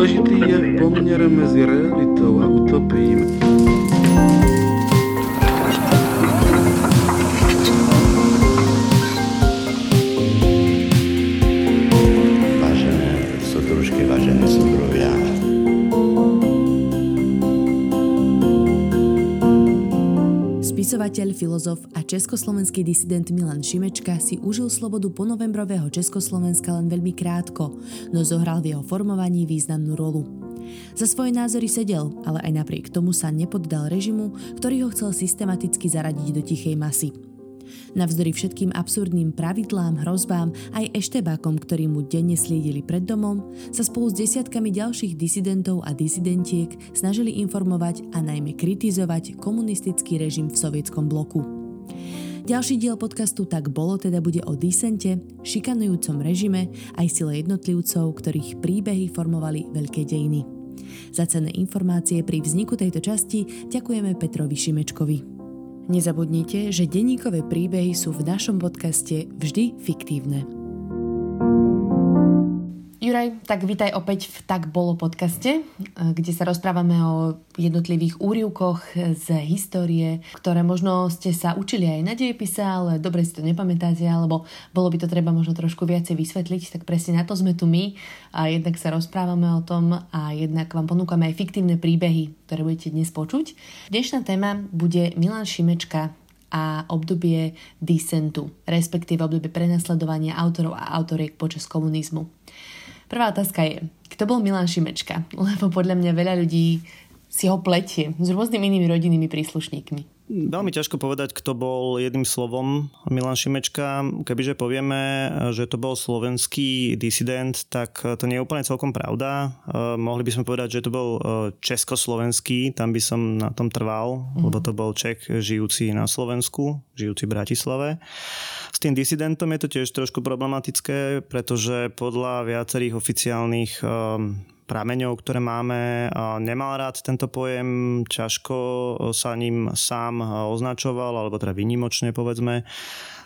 Důležitý je poměr mezi realitou a utopií. Spisovateľ, filozof a československý disident Milan Šimečka si užil slobodu po novembrového Československa len veľmi krátko, no zohral v jeho formovaní významnú rolu. Za svoje názory sedel, ale aj napriek tomu sa nepoddal režimu, ktorý ho chcel systematicky zaradiť do tichej masy. Navzdory všetkým absurdným pravidlám, hrozbám aj eštebákom, ktorí mu denne sliedili pred domom, sa spolu s desiatkami ďalších disidentov a disidentiek snažili informovať a najmä kritizovať komunistický režim v sovietskom bloku. Ďalší diel podcastu Tak bolo teda bude o disente, šikanujúcom režime aj sile jednotlivcov, ktorých príbehy formovali veľké dejiny. Za cenné informácie pri vzniku tejto časti ďakujeme Petrovi Šimečkovi. Nezabudnite, že denníkové príbehy sú v našom podcaste vždy fiktívne. Juraj, tak vítaj opäť v Tak bolo podcaste, kde sa rozprávame o jednotlivých úrivkoch z histórie, ktoré možno ste sa učili aj na dejepise, ale dobre si to nepamätáte, alebo bolo by to treba možno trošku viacej vysvetliť, tak presne na to sme tu my a jednak sa rozprávame o tom a jednak vám ponúkame aj fiktívne príbehy, ktoré budete dnes počuť. Dnešná téma bude Milan Šimečka a obdobie disentu, respektíve obdobie prenasledovania autorov a autoriek počas komunizmu. Prvá otázka je, kto bol Milan Šimečka? Lebo podľa mňa veľa ľudí si ho pletie s rôznymi inými rodinnými príslušníkmi. Veľmi ťažko povedať, kto bol jedným slovom Milan Šimečka. Kebyže povieme, že to bol slovenský disident, tak to nie je úplne celkom pravda. Eh, mohli by sme povedať, že to bol eh, československý, tam by som na tom trval, mm. lebo to bol Čech žijúci na Slovensku, žijúci v Bratislave. Tým disidentom je to tiež trošku problematické, pretože podľa viacerých oficiálnych eh, prameňov, ktoré máme. Nemal rád tento pojem, ťažko sa ním sám označoval, alebo teda vynimočne povedzme.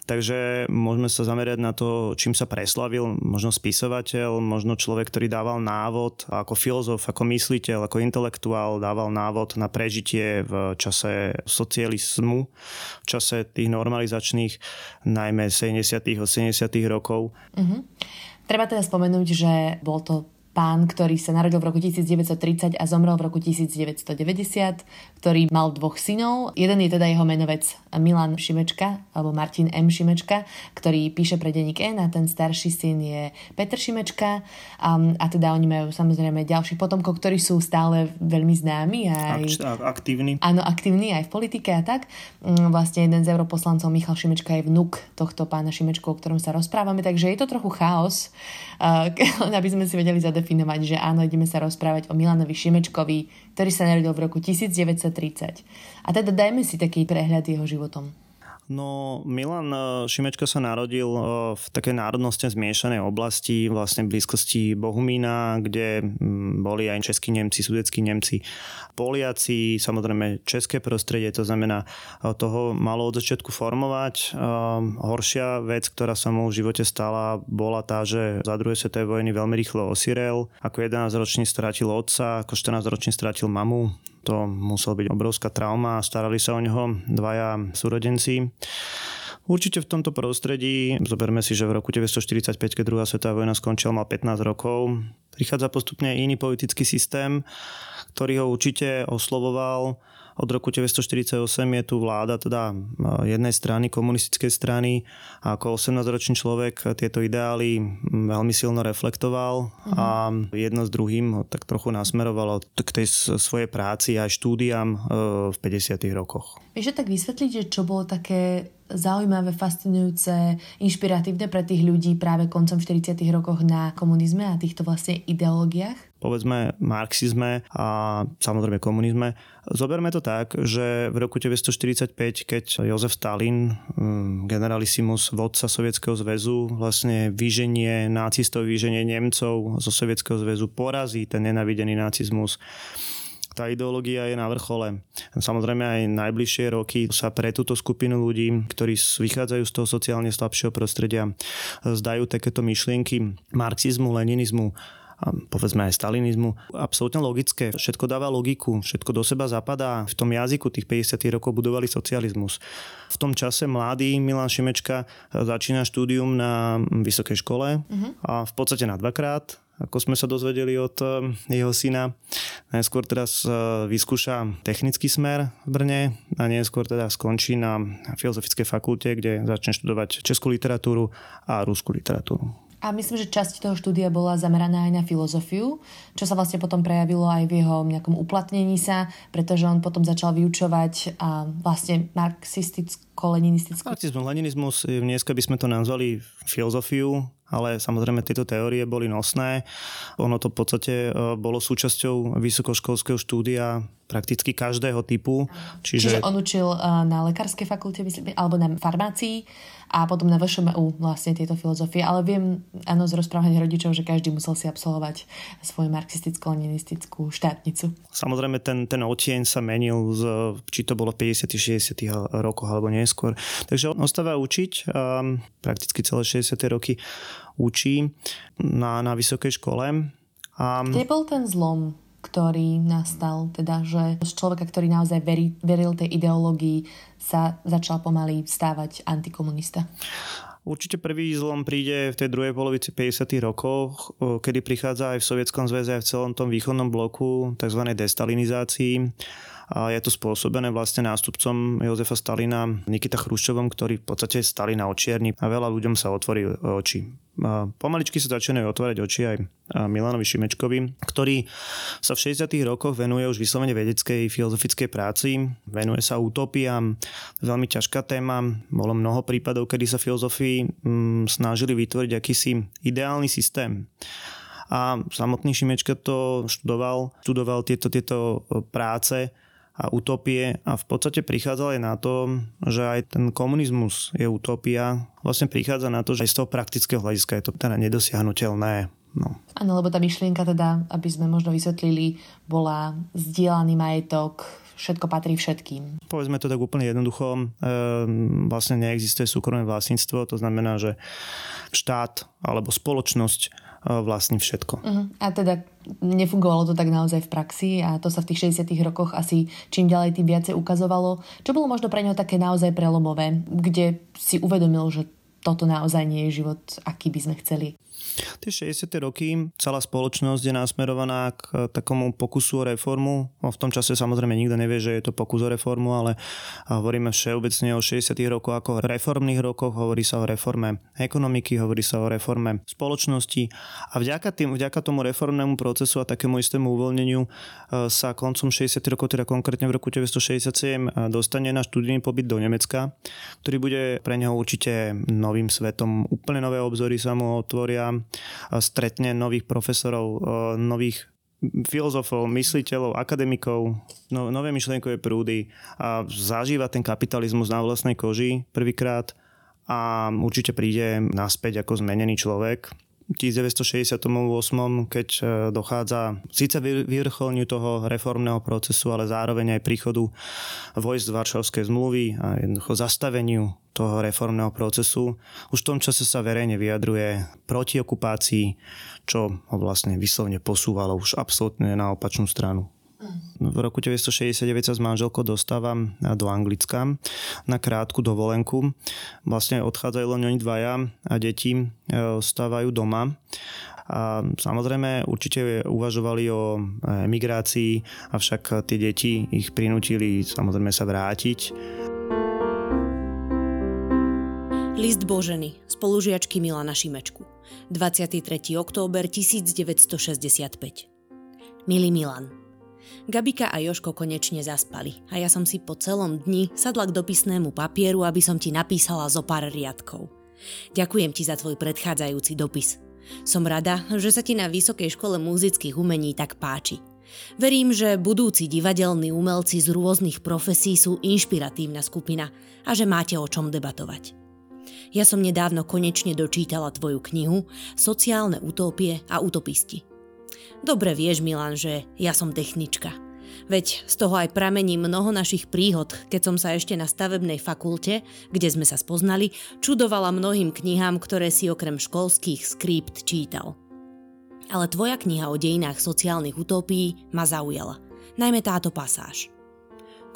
Takže môžeme sa zamerať na to, čím sa preslavil, možno spisovateľ, možno človek, ktorý dával návod ako filozof, ako mysliteľ, ako intelektuál, dával návod na prežitie v čase socializmu, v čase tých normalizačných, najmä 70. a 70. rokov. Uh-huh. Treba teda spomenúť, že bol to pán, ktorý sa narodil v roku 1930 a zomrel v roku 1990, ktorý mal dvoch synov. Jeden je teda jeho menovec Milan Šimečka, alebo Martin M. Šimečka, ktorý píše pre denník N a ten starší syn je Petr Šimečka a, a teda oni majú samozrejme ďalších potomkov, ktorí sú stále veľmi známi. Aj, aktívni. Áno, aktívni aj v politike a tak. Mm, vlastne jeden z europoslancov Michal Šimečka je vnuk tohto pána Šimečku, o ktorom sa rozprávame, takže je to trochu chaos, aby sme si vedeli zadefinovať zadefinovať, že áno, ideme sa rozprávať o Milanovi Šimečkovi, ktorý sa narodil v roku 1930. A teda dajme si taký prehľad jeho životom. No, Milan eh, Šimečka sa narodil eh, v takej národnostne zmiešanej oblasti, vlastne v blízkosti Bohumína, kde mm, boli aj českí Nemci, sudeckí Nemci, Poliaci, samozrejme české prostredie, to znamená, eh, toho malo od začiatku formovať. Horšia vec, ktorá sa mu v živote stala, bola tá, že za druhej svetovej vojny veľmi rýchlo osirel. Ako 11-ročný stratil otca, ako 14-ročný stratil mamu to musela byť obrovská trauma starali sa o neho dvaja súrodenci. Určite v tomto prostredí, zoberme si, že v roku 1945, keď druhá svetová vojna skončila, mal 15 rokov, prichádza postupne iný politický systém, ktorý ho určite oslovoval od roku 1948 je tu vláda teda jednej strany, komunistickej strany a ako 18-ročný človek tieto ideály veľmi silno reflektoval uh-huh. a jedno s druhým tak trochu nasmerovalo k tej svojej práci a štúdiám e, v 50 rokoch. Vieš tak vysvetliť, že čo bolo také zaujímavé, fascinujúce, inšpiratívne pre tých ľudí práve koncom 40. rokoch na komunizme a týchto vlastne ideológiách? Povedzme marxizme a samozrejme komunizme. Zoberme to tak, že v roku 1945, keď Jozef Stalin, mm, generalissimus, vodca Sovietskeho zväzu, vlastne vyženie nacistov, vyženie Nemcov zo Sovietskeho zväzu, porazí ten nenavidený nacizmus, tá ideológia je na vrchole. Samozrejme aj najbližšie roky sa pre túto skupinu ľudí, ktorí vychádzajú z toho sociálne slabšieho prostredia, zdajú takéto myšlienky marxizmu, leninizmu povedzme aj stalinizmu. Absolútne logické. Všetko dáva logiku, všetko do seba zapadá. V tom jazyku tých 50 rokov budovali socializmus. V tom čase mladý Milan Šimečka začína štúdium na vysokej škole uh-huh. a v podstate na dvakrát ako sme sa dozvedeli od eh, jeho syna. Najskôr teraz eh, vyskúša technický smer v Brne a neskôr teda skončí na Filozofickej fakulte, kde začne študovať českú literatúru a rúskú literatúru. A myslím, že časť toho štúdia bola zameraná aj na filozofiu, čo sa vlastne potom prejavilo aj v jeho nejakom uplatnení sa, pretože on potom začal vyučovať a vlastne marxisticko-leninistickú... Marxizmus, leninizmus, dneska by sme to nazvali filozofiu, ale samozrejme tieto teórie boli nosné. Ono to v podstate e, bolo súčasťou vysokoškolského štúdia prakticky každého typu. Čiže, Čiže on učil e, na lekárskej fakulte, myslím, alebo na farmácii a potom na VŠMU vlastne tieto filozofie. Ale viem, áno, z rozprávania rodičov, že každý musel si absolvovať svoju marxisticko-leninistickú štátnicu. Samozrejme, ten, ten otieň sa menil, z, či to bolo v 50 60 rokoch alebo neskôr. Takže on ostáva učiť um, prakticky celé 60 roky učí na, na vysokej škole. A... Kde bol ten zlom? Ktorý nastal, teda, že z človeka, ktorý naozaj verí, veril tej ideológii, sa začal pomaly stávať antikomunista? Určite prvý zlom príde v tej druhej polovici 50. rokov, kedy prichádza aj v Sovietskom zväze, aj v celom tom východnom bloku tzv. destalinizácii. A je to spôsobené vlastne nástupcom Jozefa Stalina Nikita Chruščovom, ktorý v podstate Stalina očierni a veľa ľuďom sa otvorí oči. Pomaličky sa začínajú otvárať oči aj Milanovi Šimečkovi, ktorý sa v 60. rokoch venuje už vyslovene vedeckej filozofickej práci, venuje sa utopiám, veľmi ťažká téma, bolo mnoho prípadov, kedy sa filozofii mm, snažili vytvoriť akýsi ideálny systém. A samotný Šimečka to študoval, študoval tieto, tieto práce a utopie a v podstate prichádzal aj na to, že aj ten komunizmus je utopia. Vlastne prichádza na to, že aj z toho praktického hľadiska je to teda nedosiahnutelné. No. Áno, lebo tá myšlienka teda, aby sme možno vysvetlili, bola zdieľaný majetok, všetko patrí všetkým. Povedzme to tak úplne jednoducho, e, vlastne neexistuje súkromné vlastníctvo, to znamená, že štát alebo spoločnosť vlastní všetko. Uh-huh. A teda nefungovalo to tak naozaj v praxi a to sa v tých 60 rokoch asi čím ďalej tým viacej ukazovalo. Čo bolo možno pre neho také naozaj prelomové, kde si uvedomil, že toto naozaj nie je život, aký by sme chceli. Tie 60. roky celá spoločnosť je nasmerovaná k takomu pokusu o reformu. No, v tom čase samozrejme nikto nevie, že je to pokus o reformu, ale hovoríme všeobecne o 60. rokoch ako reformných rokoch, hovorí sa o reforme ekonomiky, hovorí sa o reforme spoločnosti a vďaka, tým, vďaka tomu reformnému procesu a takému istému uvoľneniu e, sa koncom 60. rokov, teda konkrétne v roku 1967, e, dostane na študijný pobyt do Nemecka, ktorý bude pre neho určite novým svetom. Úplne nové obzory sa mu otvoria, stretne nových profesorov, nových filozofov, mysliteľov, akademikov, no, nové myšlienkové prúdy a zažíva ten kapitalizmus na vlastnej koži prvýkrát a určite príde naspäť ako zmenený človek. 1968, keď e, dochádza síce vyvrcholňu toho reformného procesu, ale zároveň aj príchodu vojsť z Varšavskej zmluvy a jednoducho zastaveniu toho reformného procesu. Už v tom čase sa verejne vyjadruje proti okupácii, čo ho vlastne vyslovne posúvalo už absolútne na opačnú stranu. V roku 1969 sa s manželkou dostávam do Anglicka na krátku dovolenku. Vlastne odchádzajú len oni dvaja a deti e, ostávajú doma. A samozrejme určite uvažovali o emigrácii, avšak tie deti ich prinútili samozrejme sa vrátiť. List Boženy, spolužiačky Milana Šimečku. 23. október 1965. Milý Milan, Gabika a Joško konečne zaspali a ja som si po celom dni sadla k dopisnému papieru, aby som ti napísala zo pár riadkov. Ďakujem ti za tvoj predchádzajúci dopis. Som rada, že sa ti na Vysokej škole muzických umení tak páči. Verím, že budúci divadelní umelci z rôznych profesí sú inšpiratívna skupina a že máte o čom debatovať. Ja som nedávno konečne dočítala tvoju knihu Sociálne utópie a utopisti – Dobre vieš, Milan, že ja som technička. Veď z toho aj pramení mnoho našich príhod, keď som sa ešte na stavebnej fakulte, kde sme sa spoznali, čudovala mnohým knihám, ktoré si okrem školských skript čítal. Ale tvoja kniha o dejinách sociálnych utópií ma zaujala. Najmä táto pasáž.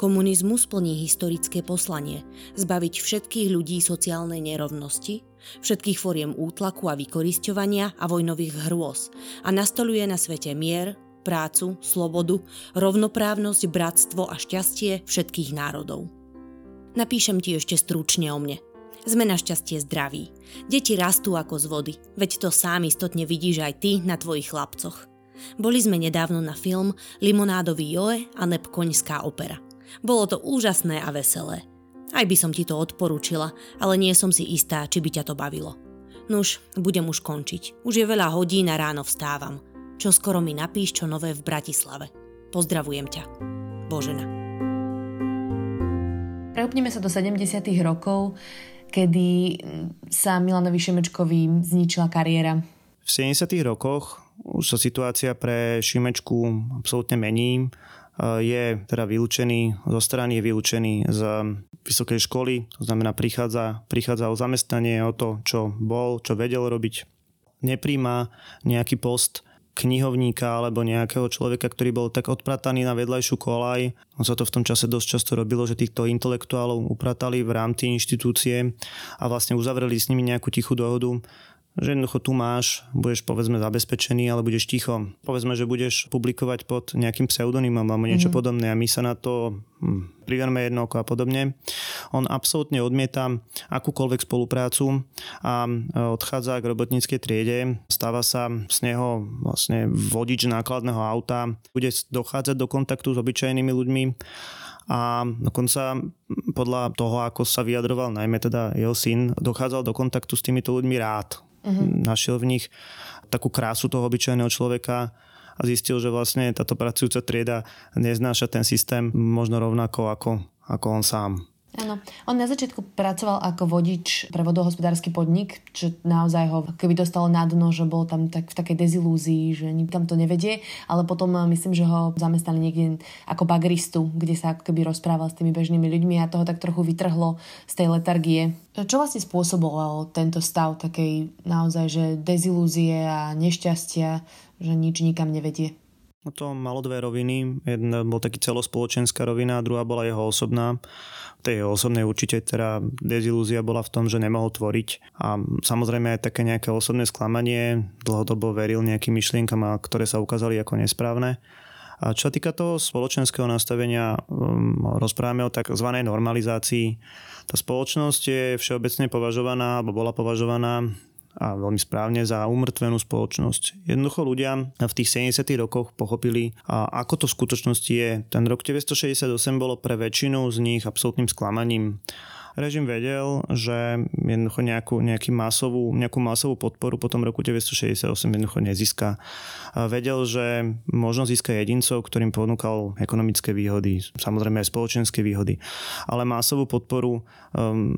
Komunizmus plní historické poslanie zbaviť všetkých ľudí sociálnej nerovnosti, všetkých foriem útlaku a vykorisťovania a vojnových hrôz a nastoluje na svete mier, prácu, slobodu, rovnoprávnosť, bratstvo a šťastie všetkých národov. Napíšem ti ešte stručne o mne. Sme našťastie zdraví. Deti rastú ako z vody, veď to sám istotne vidíš aj ty na tvojich chlapcoch. Boli sme nedávno na film Limonádový Joe a Neb opera. Bolo to úžasné a veselé. Aj by som ti to odporúčila, ale nie som si istá, či by ťa to bavilo. Nuž, budem už končiť. Už je veľa hodín a ráno vstávam. Čo skoro mi napíš, čo nové v Bratislave. Pozdravujem ťa. Božena. Preupneme sa do 70 rokov, kedy sa Milanovi Šimečkovi zničila kariéra. V 70 rokoch už sa situácia pre Šimečku absolútne mení je teda vylúčený, zo strany je vylúčený z vysokej školy, to znamená prichádza, prichádza o zamestnanie, o to, čo bol, čo vedel robiť. Nepríjma nejaký post knihovníka alebo nejakého človeka, ktorý bol tak odprataný na vedľajšiu kolaj. On sa to v tom čase dosť často robilo, že týchto intelektuálov upratali v rámci inštitúcie a vlastne uzavreli s nimi nejakú tichú dohodu, že jednoducho tu máš, budeš povedzme zabezpečený, ale budeš ticho. Povedzme, že budeš publikovať pod nejakým pseudonymom alebo niečo mm-hmm. podobné a my sa na to hm, priverme jedno oko a podobne. On absolútne odmieta akúkoľvek spoluprácu a e, odchádza k robotníckej triede. Stáva sa z neho vlastne vodič nákladného auta. Bude dochádzať do kontaktu s obyčajnými ľuďmi a dokonca podľa toho, ako sa vyjadroval najmä teda jeho syn, dochádzal do kontaktu s týmito ľuďmi rád uh-huh. našiel v nich takú krásu toho obyčajného človeka a zistil, že vlastne táto pracujúca trieda neznáša ten systém možno rovnako ako, ako on sám. Áno. On na začiatku pracoval ako vodič pre vodohospodársky podnik, čo naozaj ho keby dostalo na dno, že bol tam tak v takej dezilúzii, že nikam to nevedie, ale potom eh, myslím, že ho zamestnali niekde ako bagristu, kde sa ako keby rozprával s tými bežnými ľuďmi a toho tak trochu vytrhlo z tej letargie. Čo vlastne spôsobovalo tento stav takej naozaj, že dezilúzie a nešťastia, že nič nikam nevedie? No to malo dve roviny. Jedna bol taký celospoločenská rovina a druhá bola jeho osobná tej osobnej určite teda dezilúzia bola v tom, že nemohol tvoriť a samozrejme aj také nejaké osobné sklamanie, dlhodobo veril nejakým myšlienkam, ktoré sa ukázali ako nesprávne. A čo týka toho spoločenského nastavenia, um, rozprávame o tzv. normalizácii. Tá spoločnosť je všeobecne považovaná, alebo bola považovaná a veľmi správne za umrtvenú spoločnosť. Jednoducho ľudia v tých 70. rokoch pochopili, ako to v skutočnosti je. Ten rok 1968 bolo pre väčšinu z nich absolútnym sklamaním režim vedel, že jednoducho nejakú, nejaký masovú, nejakú masovú podporu po tom roku 1968 jednoducho nezíska. Vedel, že možno získa jedincov, ktorým ponúkal ekonomické výhody, samozrejme aj spoločenské výhody, ale masovú podporu um,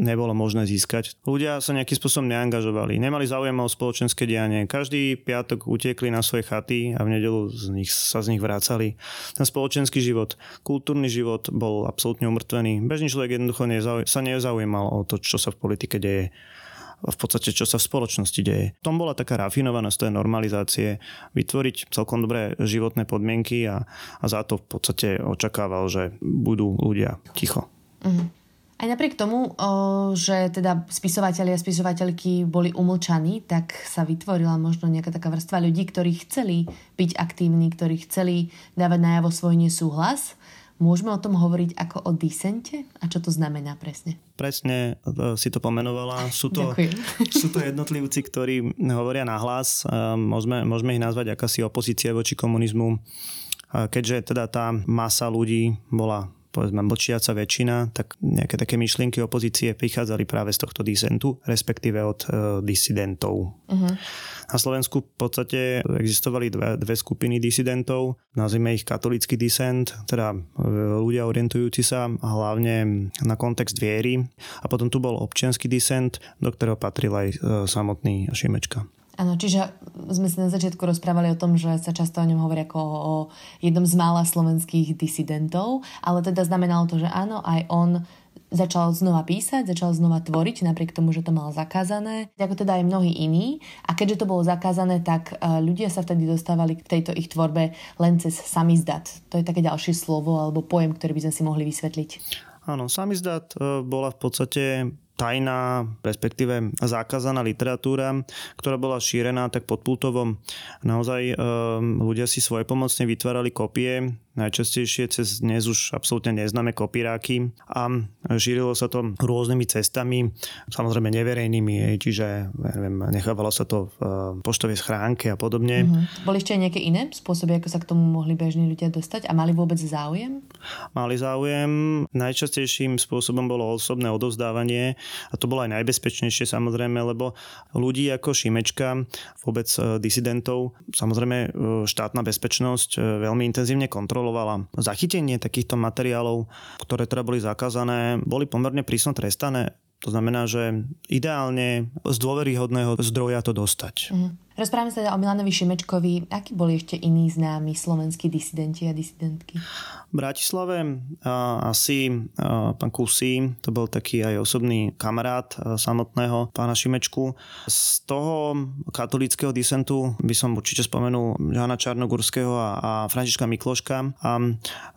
nebolo možné získať. Ľudia sa nejakým spôsobom neangažovali, nemali záujem o spoločenské dianie. Každý piatok utekli na svoje chaty a v nedelu z nich, sa z nich vrácali. Ten spoločenský život, kultúrny život bol absolútne umrtvený. Bežný človek jednoducho nezaujímal sa nezaujímal o to, čo sa v politike deje v podstate, čo sa v spoločnosti deje. V tom bola taká rafinovanosť tej normalizácie, vytvoriť celkom dobré životné podmienky a, a za to v podstate očakával, že budú ľudia ticho. Uh-huh. Aj napriek tomu, že teda spisovateľi a spisovateľky boli umlčaní, tak sa vytvorila možno nejaká taká vrstva ľudí, ktorí chceli byť aktívni, ktorí chceli dávať najavo svoj nesúhlas Môžeme o tom hovoriť ako o disente? A čo to znamená presne? Presne e, si to pomenovala. Sú to, sú to jednotlivci, ktorí hovoria nahlas. E, môžeme, môžeme ich nazvať akási opozícia voči komunizmu. E, keďže teda tá masa ľudí bola povedzme mlčiaca väčšina, tak nejaké také myšlienky opozície prichádzali práve z tohto disentu, respektíve od uh, disidentov. Uh-huh. Na Slovensku v podstate existovali dve, dve skupiny disidentov, nazvime ich katolický disent, teda e, ľudia orientujúci sa hlavne na kontext viery a potom tu bol občianský disent, do ktorého patril aj e, samotný Šimečka. Áno, čiže sme sa na začiatku rozprávali o tom, že sa často o ňom hovorí ako o jednom z mála slovenských disidentov, ale teda znamenalo to, že áno, aj on začal znova písať, začal znova tvoriť, napriek tomu, že to mal zakázané, ako teda aj mnohí iní. A keďže to bolo zakázané, tak e, ľudia sa vtedy dostávali k tejto ich tvorbe len cez samizdat. To je také ďalšie slovo alebo pojem, ktorý by sme si mohli vysvetliť. Áno, samizdat e, bola v podstate tajná, respektíve zakázaná literatúra, ktorá bola šírená tak pod pultovom. Naozaj um, ľudia si svoje pomocne vytvárali kopie najčastejšie cez dnes už absolútne neznáme kopíráky a šírilo sa to rôznymi cestami, samozrejme neverejnými, čiže neviem, nechávalo sa to v eh, poštovej schránke a podobne. Mm-hmm. Boli ešte aj nejaké iné spôsoby, ako sa k tomu mohli bežní ľudia dostať a mali vôbec záujem? Mali záujem. Najčastejším spôsobom bolo osobné odovzdávanie a to bolo aj najbezpečnejšie samozrejme, lebo ľudí ako Šimečka, vôbec eh, disidentov, samozrejme eh, štátna bezpečnosť veľmi intenzívne kontrolovala. Zachytenie takýchto materiálov, ktoré teda boli zakázané, boli pomerne prísno trestané. To znamená, že ideálne z dôveryhodného zdroja to dostať. Mm. Rozprávame sa teda o Milanovi Šimečkovi. Akí boli ešte iní známi slovenskí disidenti a disidentky? V Bratislave asi a, pán Kusí, to bol taký aj osobný kamarát samotného pána Šimečku. Z toho katolického disentu by som určite spomenul Žana Čarnogurského a, a Františka Mikloška a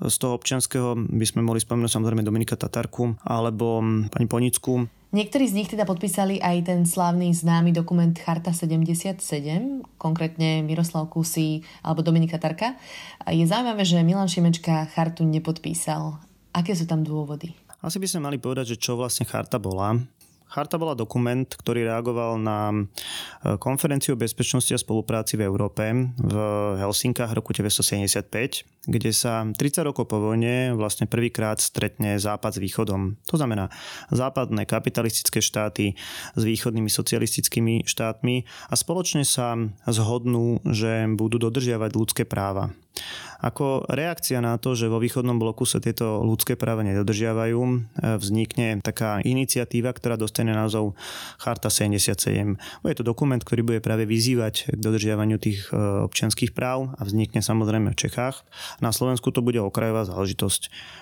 z toho občianského by sme mohli spomenúť samozrejme Dominika Tatarku alebo pani Ponicku. Niektorí z nich teda podpísali aj ten slávny známy dokument Charta 77, konkrétne Miroslav Kusy alebo Dominika Tarka. Je zaujímavé, že Milan Šimečka chartu nepodpísal. Aké sú tam dôvody? Asi by sme mali povedať, že čo vlastne charta bola. Charta bola dokument, ktorý reagoval na e, konferenciu o bezpečnosti a spolupráci v Európe v Helsinkách roku 1975, kde sa 30 rokov po vojne vlastne prvýkrát stretne Západ s Východom. To znamená západné kapitalistické štáty s východnými socialistickými štátmi a spoločne sa zhodnú, že budú dodržiavať ľudské práva. Ako reakcia na to, že vo východnom bloku sa tieto ľudské práva nedodržiavajú, e, vznikne taká iniciatíva, ktorá dostane názov Charta 77. Je to dokument, ktorý bude práve vyzývať k dodržiavaniu tých e, občianských práv a vznikne samozrejme v Čechách. Na Slovensku to bude okrajová záležitosť.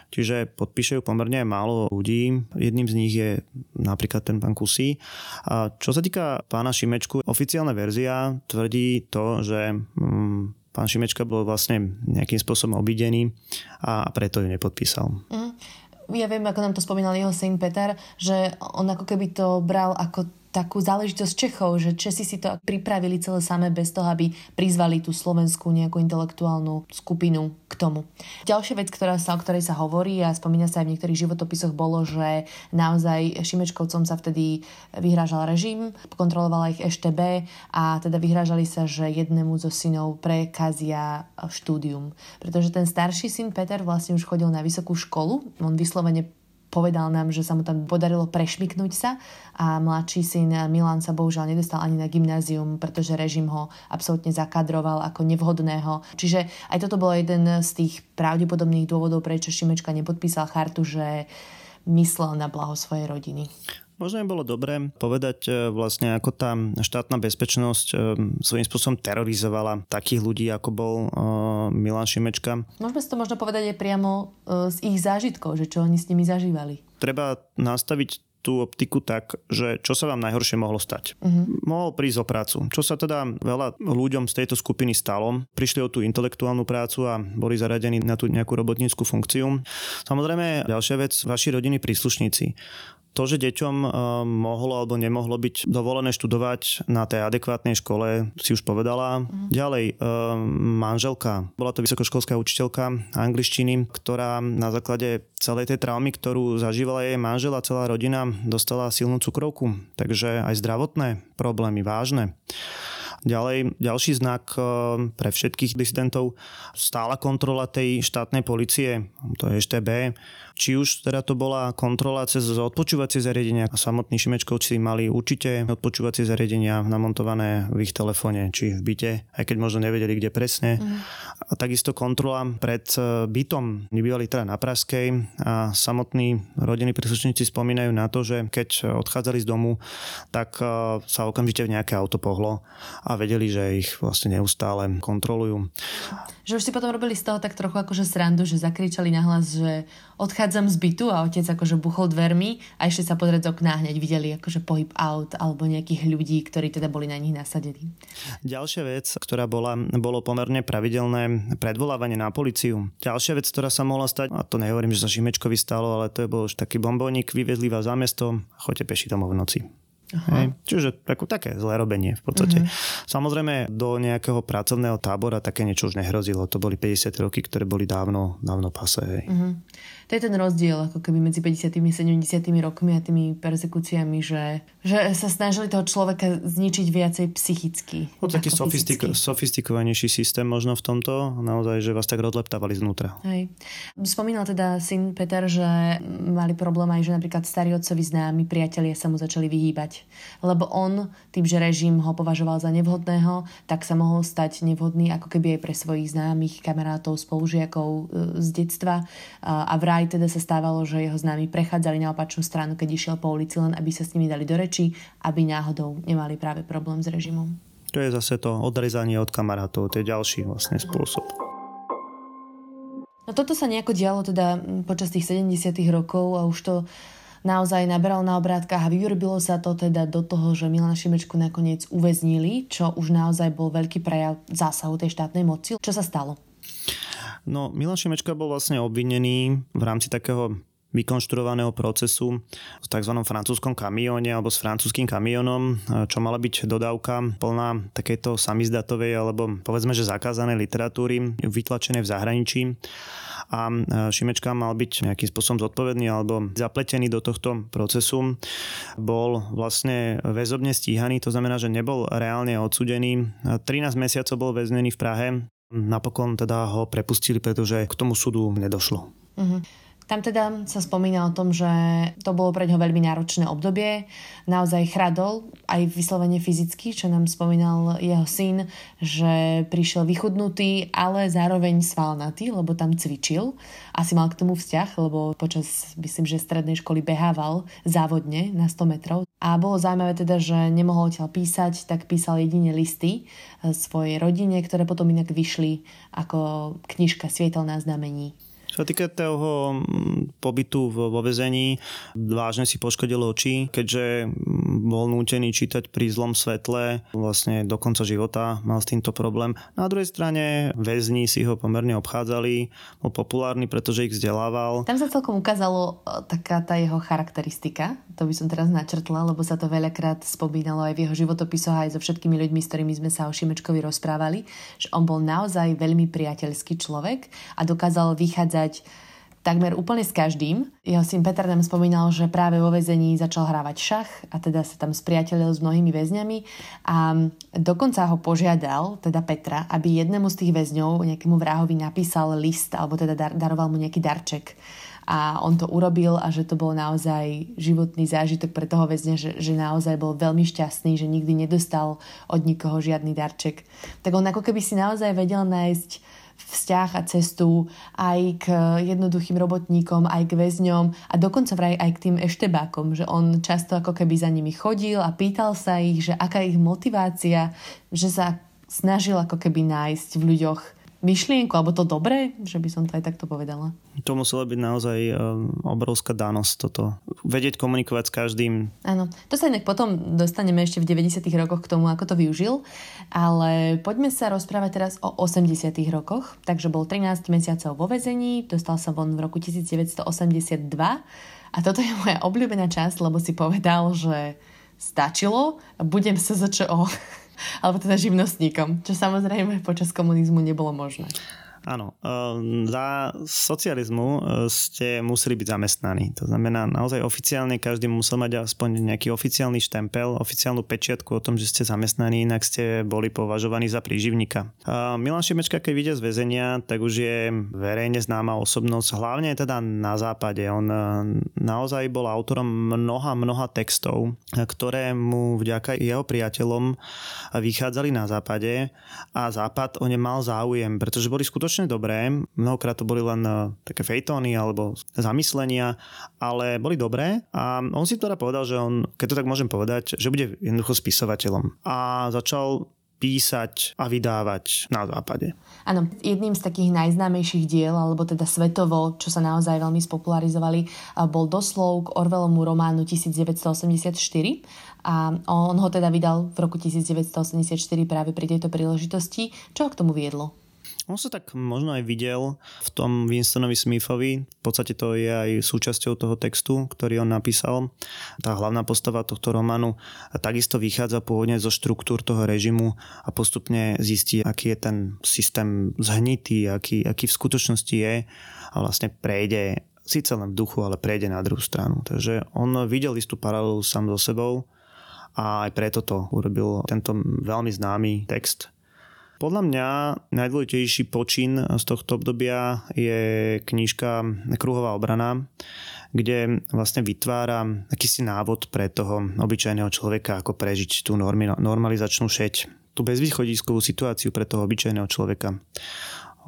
Čiže podpíšajú pomerne málo ľudí. Jedným z nich je napríklad ten pán Kusí. A čo sa týka pána Šimečku, oficiálna verzia tvrdí to, že mm, pán Šimečka bol vlastne nejakým spôsobom obidený a preto ju nepodpísal. Mm. Ja viem, ako nám to spomínal jeho syn Peter, že on ako keby to bral ako takú záležitosť Čechov, že Česi si to pripravili celé samé bez toho, aby prizvali tú slovenskú nejakú intelektuálnu skupinu k tomu. Ďalšia vec, ktorá sa, o ktorej sa hovorí a spomína sa aj v niektorých životopisoch, bolo, že naozaj Šimečkovcom sa vtedy vyhrážal režim, kontrolovala ich EŠTB a teda vyhrážali sa, že jednému zo synov prekazia štúdium. Pretože ten starší syn Peter vlastne už chodil na vysokú školu, on vyslovene povedal nám, že sa mu tam podarilo prešmiknúť sa a mladší syn Milan sa bohužiaľ nedostal ani na gymnázium, pretože režim ho absolútne zakadroval ako nevhodného. Čiže aj toto bolo jeden z tých pravdepodobných dôvodov, prečo Šimečka nepodpísal chartu, že myslel na blaho svojej rodiny. Možno by bolo dobré povedať e, vlastne, ako tá štátna bezpečnosť e, svojím spôsobom terorizovala takých ľudí, ako bol e, Milan Šimečka. Môžeme si to možno povedať aj priamo z ich zážitkov, že čo oni s nimi zažívali. Treba nastaviť tú optiku tak, že čo sa vám najhoršie mohlo stať. Uh-huh. Mohol prísť o prácu. Čo sa teda veľa ľuďom z tejto skupiny stalo. Prišli o tú intelektuálnu prácu a boli zaradení na tú nejakú robotníckú funkciu. Samozrejme, ďalšia vec, vaši rodiny príslušníci to, že deťom eh, mohlo alebo nemohlo byť dovolené študovať na tej adekvátnej škole, si už povedala. Mm. Ďalej, eh, manželka, bola to vysokoškolská učiteľka angličtiny, ktorá na základe celej tej traumy, ktorú zažívala jej manžel a celá rodina, dostala silnú cukrovku. Takže aj zdravotné problémy vážne. Ďalej, ďalší znak eh, pre všetkých disidentov, stála kontrola tej štátnej policie, to je EŠTB, či už teda to bola kontrola cez odpočúvacie zariadenia. Samotní Šimečkovci mali určite odpočúvacie zariadenia namontované v ich telefóne, či v byte, aj keď možno nevedeli, kde presne. Mm. a takisto kontrola pred e, bytom. Nebývali teda na Pražskej a samotní rodiny príslušníci spomínajú na to, že keď odchádzali z domu, tak e, sa okamžite v nejaké auto pohlo a vedeli, že ich vlastne neustále kontrolujú. Že už si potom robili z toho tak trochu akože srandu, že zakričali nahlas, že odchádzam z bytu a otec akože buchol dvermi a ešte sa pozrieť z okna hneď videli akože pohyb aut alebo nejakých ľudí, ktorí teda boli na nich nasadení. Ďalšia vec, ktorá bola, bolo pomerne pravidelné predvolávanie na policiu. Ďalšia vec, ktorá sa mohla stať, a to nehovorím, že sa Šimečkovi stalo, ale to je bol už taký bombónik, vyvezli vás za mesto, choďte peši domov v noci. Hej. Čiže ako, také zlé robenie v podstate. Uh-huh. Samozrejme do nejakého pracovného tábora také niečo už nehrozilo. To boli 50 roky, ktoré boli dávno, dávno pase. Uh-huh. To je ten rozdiel ako keby medzi 50 70 rokmi a tými persekúciami, že, že sa snažili toho človeka zničiť viacej psychicky. No, taký sofistik- sofistikovanejší systém možno v tomto, naozaj, že vás tak rozleptávali znútra. Hej. Spomínal teda syn Peter, že mali problém aj, že napríklad starí otcovi známi priatelia sa mu začali vyhýbať. Lebo on, tým, že režim ho považoval za nevhodného, tak sa mohol stať nevhodný ako keby aj pre svojich známych, kamarátov, spolužiakov e, z detstva a vraj aj teda sa stávalo, že jeho známi prechádzali na opačnú stranu, keď išiel po ulici, len aby sa s nimi dali do reči, aby náhodou nemali práve problém s režimom. To je zase to odrezanie od kamarátov, to je ďalší vlastne spôsob. No toto sa nejako dialo teda počas tých 70 rokov a už to naozaj naberalo na obrátkach a vyrobilo sa to teda do toho, že Milana Šimečku nakoniec uväznili, čo už naozaj bol veľký prejav zásahu tej štátnej moci. Čo sa stalo? No, Milan Šimečka bol vlastne obvinený v rámci takého vykonštruovaného procesu v tzv. francúzskom kamióne alebo s francúzským kamionom, čo mala byť dodávka plná takejto samizdatovej alebo povedzme, že zakázanej literatúry vytlačené v zahraničí a Šimečka mal byť nejakým spôsobom zodpovedný alebo zapletený do tohto procesu. Bol vlastne väzobne stíhaný, to znamená, že nebol reálne odsudený. 13 mesiacov bol väznený v Prahe Napokon teda ho prepustili, pretože k tomu súdu nedošlo. Uh-huh. Tam teda sa spomína o tom, že to bolo pre ňo veľmi náročné obdobie. Naozaj chradol, aj vyslovene fyzicky, čo nám spomínal jeho syn, že prišiel vychudnutý, ale zároveň svalnatý, lebo tam cvičil. Asi mal k tomu vzťah, lebo počas, myslím, že strednej školy behával závodne na 100 metrov. A bolo zaujímavé teda, že nemohol odtiaľ písať, tak písal jedine listy e, svojej rodine, ktoré potom inak vyšli ako knižka Svietelná znamení. Čo týka toho mm, pobytu vo vezení, vážne si poškodil oči, keďže mm, bol nútený čítať pri zlom svetle vlastne do konca života, mal s týmto problém. Na druhej strane väzni si ho pomerne obchádzali, bol populárny, pretože ich vzdelával. Tam sa celkom ukázalo e, taká tá jeho charakteristika, to by som teraz načrtla, lebo sa to veľakrát spomínalo aj v jeho životopisoch, aj so všetkými ľuďmi, s ktorými sme sa o Šimečkovi rozprávali, že on bol naozaj veľmi priateľský človek a dokázal vychádzať vychádzať takmer úplne s každým. Jeho syn Peter nám spomínal, že práve vo väzení začal hrávať šach a teda sa tam spriatelil s mnohými väzňami a dokonca ho požiadal, teda Petra, aby jednému z tých väzňov, nejakému vrahovi napísal list alebo teda dar- daroval mu nejaký darček a on to urobil a že to bol naozaj životný zážitok pre toho väzňa, že, že naozaj bol veľmi šťastný, že nikdy nedostal od nikoho žiadny darček. Tak on ako keby si naozaj vedel nájsť vzťah a cestu aj k jednoduchým robotníkom, aj k väzňom a dokonca vraj aj k tým eštebákom, že on často ako keby za nimi chodil a pýtal sa ich, že aká ich motivácia, že sa snažil ako keby nájsť v ľuďoch myšlienku, alebo to dobré, že by som to aj takto povedala. To musela byť naozaj um, obrovská danosť toto. Vedieť komunikovať s každým. Áno, to sa inak potom dostaneme ešte v 90 rokoch k tomu, ako to využil, ale poďme sa rozprávať teraz o 80 rokoch. Takže bol 13 mesiacov vo vezení, dostal sa von v roku 1982 a toto je moja obľúbená časť, lebo si povedal, že stačilo, budem sa začo alebo teda živnostníkom, čo samozrejme počas komunizmu nebolo možné. Áno, ehm, za socializmu e, ste museli byť zamestnaní. To znamená, naozaj oficiálne každý musel mať aspoň nejaký oficiálny štempel, oficiálnu pečiatku o tom, že ste zamestnaní, inak ste boli považovaní za príživníka. Milan Šimečka, keď vyjde z väzenia, tak už je verejne známa osobnosť, hlavne teda na západe. On e, naozaj bol autorom mnoha, mnoha textov, ktoré mu vďaka jeho priateľom vychádzali na západe a západ o ne mal záujem, pretože boli skutočne strašne dobré. Mnohokrát to boli len eh, také fejtóny alebo zamyslenia, ale boli dobré a on si teda povedal, že on, keď to tak môžem povedať, že bude jednoducho spisovateľom. A začal písať a vydávať na západe. Áno, jedným z takých najznámejších diel, alebo teda svetovo, čo sa naozaj veľmi spopularizovali, eh, bol doslov k Orwellomu románu 1984 a on ho teda vydal v roku 1984 práve pri tejto príležitosti. Čo ho k tomu viedlo? On sa tak možno aj videl v tom Winstonovi Smithovi. V podstate to je aj súčasťou toho textu, ktorý on napísal. Tá hlavná postava tohto románu takisto vychádza pôvodne zo štruktúr toho režimu a postupne zistí, aký je ten systém zhnitý, aký, aký v skutočnosti je a vlastne prejde síce len v duchu, ale prejde na druhú stranu. Takže on videl istú paralelu sám so sebou a aj preto to urobil tento veľmi známy text podľa mňa najdôležitejší počin z tohto obdobia je knižka Kruhová obrana, kde vlastne vytvára akýsi návod pre toho obyčajného človeka, ako prežiť tú normalizačnú šeť, tú bezvýchodiskovú situáciu pre toho obyčajného človeka.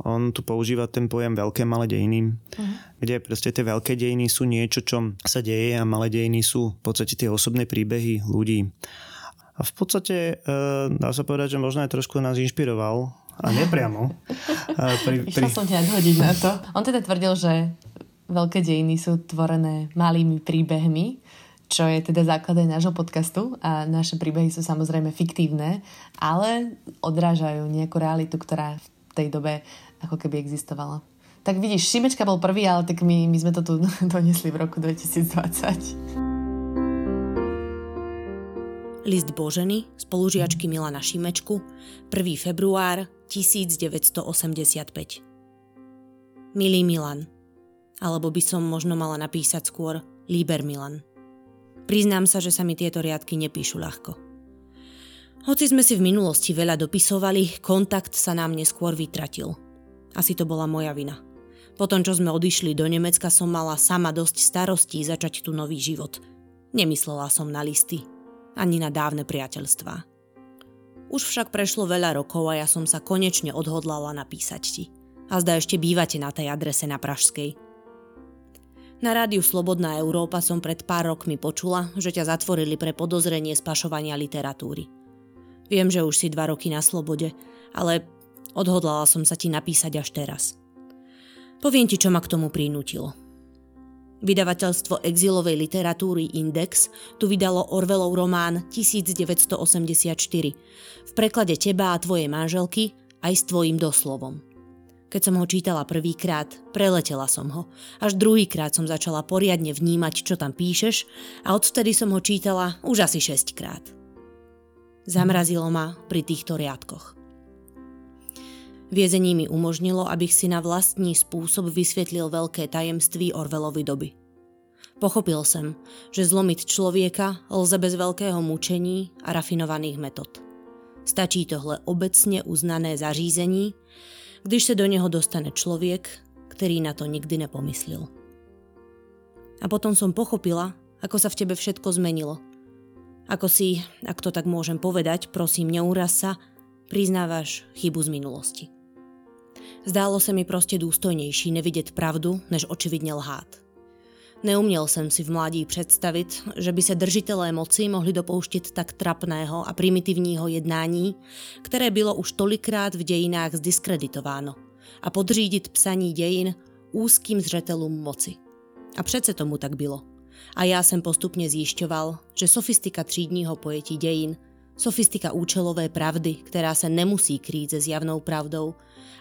On tu používa ten pojem veľké malé dejiny, uh-huh. kde proste tie veľké dejiny sú niečo, čo sa deje a malé dejiny sú v podstate tie osobné príbehy ľudí. A v podstate e, dá sa povedať, že možno aj trošku nás inšpiroval a nepriamo. pri, pri... som ťa odhodiť na to. On teda tvrdil, že veľké dejiny sú tvorené malými príbehmi, čo je teda základ aj nášho podcastu a naše príbehy sú samozrejme fiktívne, ale odrážajú nejakú realitu, ktorá v tej dobe ako keby existovala. Tak vidíš, Šimečka bol prvý, ale tak my, my sme to tu donesli v roku 2020. List Boženy, spolužiačky Milana Šimečku, 1. február 1985. Milý Milan, alebo by som možno mala napísať skôr Líber Milan. Priznám sa, že sa mi tieto riadky nepíšu ľahko. Hoci sme si v minulosti veľa dopisovali, kontakt sa nám neskôr vytratil. Asi to bola moja vina. Potom, čo sme odišli do Nemecka, som mala sama dosť starostí začať tu nový život. Nemyslela som na listy, ani na dávne priateľstvá. Už však prešlo veľa rokov a ja som sa konečne odhodlala napísať ti. A zda ešte bývate na tej adrese na Pražskej. Na rádiu Slobodná Európa som pred pár rokmi počula, že ťa zatvorili pre podozrenie spašovania literatúry. Viem, že už si dva roky na slobode, ale odhodlala som sa ti napísať až teraz. Poviem ti, čo ma k tomu prinútilo. Vydavateľstvo exilovej literatúry Index tu vydalo Orwellov román 1984 v preklade teba a tvojej manželky aj s tvojim doslovom. Keď som ho čítala prvýkrát, preletela som ho. Až druhýkrát som začala poriadne vnímať, čo tam píšeš a odvtedy som ho čítala už asi šestkrát. Zamrazilo ma pri týchto riadkoch. Viezení mi umožnilo, abych si na vlastný spôsob vysvetlil veľké tajemství Orvelovy doby. Pochopil som, že zlomiť človeka lze bez veľkého mučení a rafinovaných metod. Stačí tohle obecne uznané zařízení, když sa do neho dostane človek, ktorý na to nikdy nepomyslel. A potom som pochopila, ako sa v tebe všetko zmenilo. Ako si, ak to tak môžem povedať, prosím, neuraz sa, priznávaš chybu z minulosti. Zdálo sa mi proste dôstojnejší nevidieť pravdu, než očividne lhát. Neumiel som si v mladí predstaviť, že by sa držiteľé moci mohli dopouštiť tak trapného a primitívního jednání, ktoré bylo už tolikrát v dejinách zdiskreditováno a podřídiť psaní dejin úzkým zřetelům moci. A přece tomu tak bylo. A já jsem postupně zjišťoval, že sofistika třídního pojetí dejin, sofistika účelové pravdy, která se nemusí krýt se zjavnou pravdou,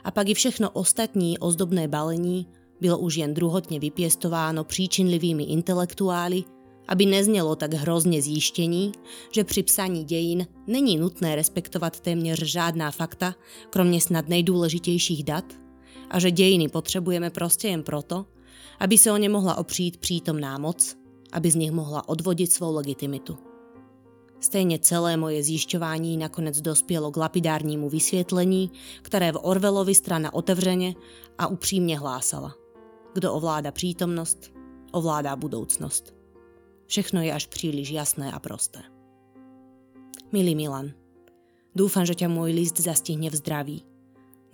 a pak i všechno ostatní ozdobné balení bylo už jen druhotne vypiestováno príčinlivými intelektuáli, aby neznělo tak hrozně zjištění, že při psaní dějin není nutné respektovat téměř žádná fakta, kromě snad nejdůležitějších dat, a že dejiny potřebujeme prostě jen proto, aby se o ně mohla opřít přítomná moc, aby z nich mohla odvodit svou legitimitu. Stejně celé moje zjišťování nakonec dospělo k lapidárnímu vysvětlení, které v Orvelovi strana otevřeně a upřímně hlásala. Kdo ovláda přítomnost, ovládá budoucnost. Všechno je až příliš jasné a prosté. Milý Milan, dúfam, že ťa môj list zastihne v zdraví.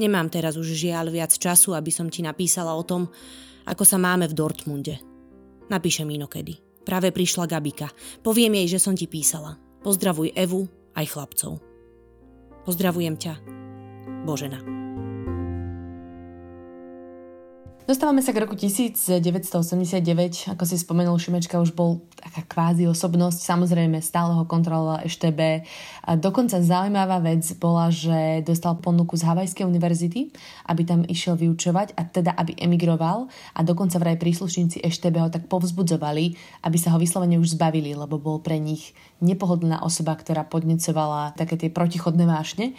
Nemám teraz už žiaľ viac času, aby som ti napísala o tom, ako sa máme v Dortmunde. Napíšem inokedy. Práve prišla Gabika. Poviem jej, že som ti písala. Pozdravuj Evu aj chlapcov. Pozdravujem ťa. Božena. Dostávame sa k roku 1989, ako si spomenul, Šimečka už bol taká kvázi osobnosť, samozrejme stále ho kontrolovala EŠTB. A dokonca zaujímavá vec bola, že dostal ponuku z Havajskej univerzity, aby tam išiel vyučovať a teda aby emigroval a dokonca vraj príslušníci EŠTB ho tak povzbudzovali, aby sa ho vyslovene už zbavili, lebo bol pre nich nepohodlná osoba, ktorá podnecovala také tie protichodné vášne.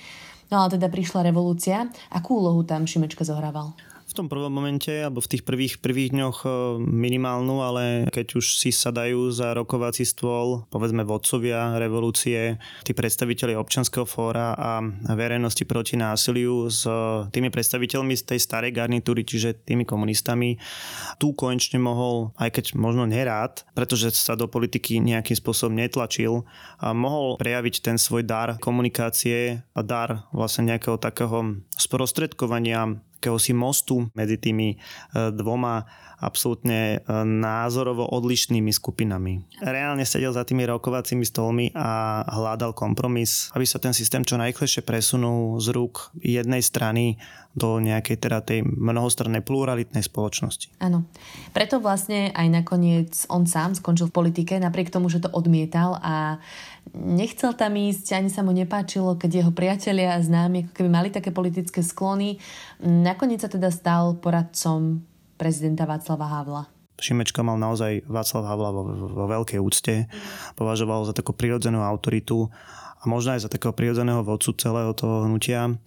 No ale teda prišla revolúcia. Akú úlohu tam Šimečka zohrával? Tom prvom momente, alebo v tých prvých, prvých dňoch e, minimálnu, ale keď už si sadajú za rokovací stôl, povedzme vodcovia revolúcie, tí predstaviteľi občanského fóra a verejnosti proti násiliu s tými predstaviteľmi z tej starej garnitúry, čiže tými komunistami, tu konečne mohol, aj keď možno nerád, pretože sa do politiky nejakým spôsobom netlačil, a mohol prejaviť ten svoj dar komunikácie a dar vlastne nejakého takého sprostredkovania akéhosi mostu medzi tými e, dvoma absolútne e, názorovo odlišnými skupinami. Reálne sedel za tými rokovacími stolmi a hľadal kompromis, aby sa ten systém čo najrychlejšie presunul z rúk jednej strany do nejakej teda tej mnohostrannej pluralitnej spoločnosti. Áno. Preto vlastne aj nakoniec on sám skončil v politike, napriek tomu, že to odmietal a nechcel tam ísť, ani sa mu nepáčilo, keď jeho priatelia a známi ako keby mali také politické sklony. Nakoniec sa teda stal poradcom prezidenta Václava Havla. Šimečka mal naozaj Václav Havla vo, vo veľkej úcte, považoval za takú prirodzenú autoritu a možno aj za takého prirodzeného vodcu celého toho hnutia.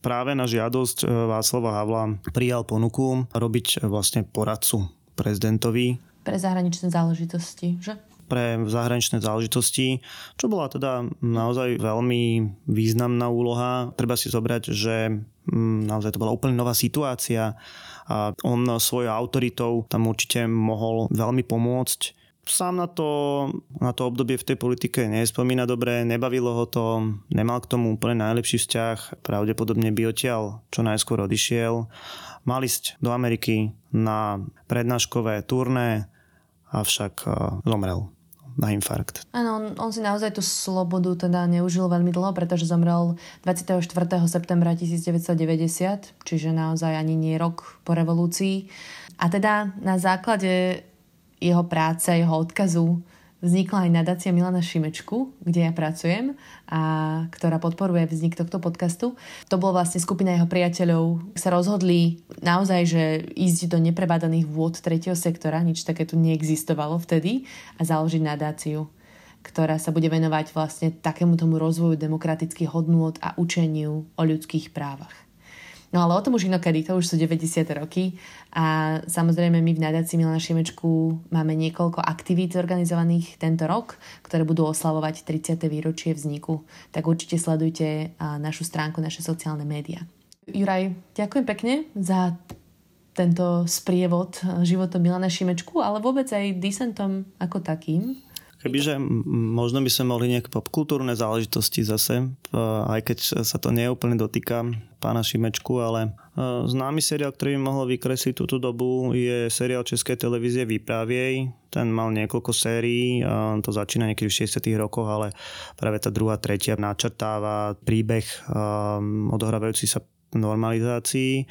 Práve na žiadosť e, Václava Havla prijal ponuku robiť vlastne poradcu prezidentovi. Pre zahraničné záležitosti, že? Pre zahraničné záležitosti, čo bola teda naozaj veľmi významná úloha. Treba si zobrať, že mm, naozaj to bola úplne nová situácia a on svojou autoritou tam určite mohol veľmi pomôcť sám na to, na to obdobie v tej politike nespomína dobre, nebavilo ho to, nemal k tomu úplne najlepší vzťah, pravdepodobne by odtiaľ čo najskôr odišiel. Mal ísť do Ameriky na prednáškové turné, avšak zomrel na infarkt. Áno, on, on si naozaj tú slobodu teda neužil veľmi dlho, pretože zomrel 24. septembra 1990, čiže naozaj ani nie rok po revolúcii. A teda na základe jeho práce, jeho odkazu vznikla aj nadácia Milana Šimečku, kde ja pracujem a ktorá podporuje vznik tohto podcastu. To bol vlastne skupina jeho priateľov, sa rozhodli naozaj, že ísť do neprebádaných vôd tretieho sektora, nič také tu neexistovalo vtedy a založiť nadáciu ktorá sa bude venovať vlastne takému tomu rozvoju demokratických hodnôt a učeniu o ľudských právach. No ale o tom už inokedy, to už sú 90. roky a samozrejme my v nadácii Milana Šimečku máme niekoľko aktivít zorganizovaných tento rok, ktoré budú oslavovať 30. výročie vzniku. Tak určite sledujte našu stránku, naše sociálne médiá. Juraj, ďakujem pekne za tento sprievod životom Milana Šimečku, ale vôbec aj disentom ako takým. Kebyže možno by sme mohli nejaké popkultúrne záležitosti zase, aj keď sa to neúplne dotýka pána Šimečku, ale známy seriál, ktorý by mohol vykresliť túto dobu je seriál Českej televízie Vypráviej. Ten mal niekoľko sérií, to začína niekedy v 60 rokoch, ale práve tá druhá, tretia načrtáva príbeh odohrávajúci sa normalizácii.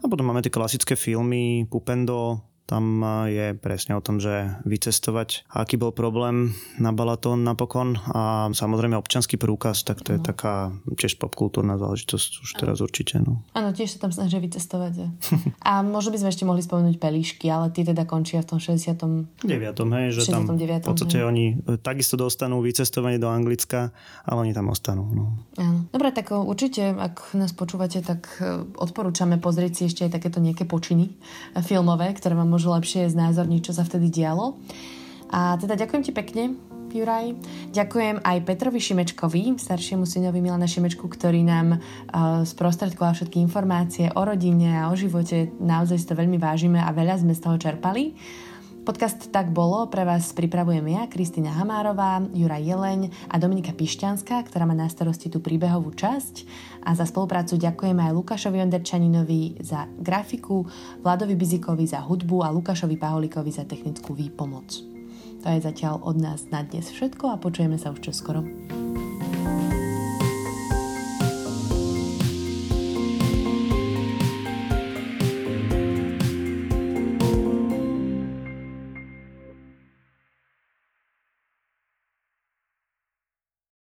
A potom máme tie klasické filmy Pupendo, Tam je presne o tom, že vycestovať. Aký bol problém na Balatón napokon a samozrejme občanský prúkaz, tak to je taká tiež popkultúrna záležitosť už teraz určite. No. Áno, tiež sa tam snažia vycestovať. a možno by sme ešte mohli spomenúť pelíšky, ale tie teda končia v tom 60. 9. hej, že 69. tam v podstate hej. oni e, takisto dostanú vycestovanie do Anglicka, ale oni tam ostanú. No. Áno. Dobre, tak e, určite, ak nás počúvate, tak odporúčame pozrieť si ešte aj takéto nejaké počiny filmové, ktoré vám môžu lepšie znázorniť, čo sa vtedy dialo. A teda ďakujem ti pekne, Juraj. Ďakujem aj Petrovi Šimečkovi, staršiemu synovi Milana Šimečku, ktorý nám uh, sprostredkoval všetky informácie o rodine a o živote. Naozaj si to veľmi vážime a veľa sme z toho čerpali. Podcast Tak bolo pre vás pripravujem ja, Kristýna Hamárová, Jura Jeleň a Dominika Pišťanská, ktorá má na starosti tú príbehovú časť. A za spoluprácu ďakujeme aj Lukášovi Onderčaninovi za grafiku, Vladovi Bizikovi za hudbu a Lukášovi Paholikovi za technickú výpomoc. To je zatiaľ od nás na dnes všetko a počujeme sa už čoskoro.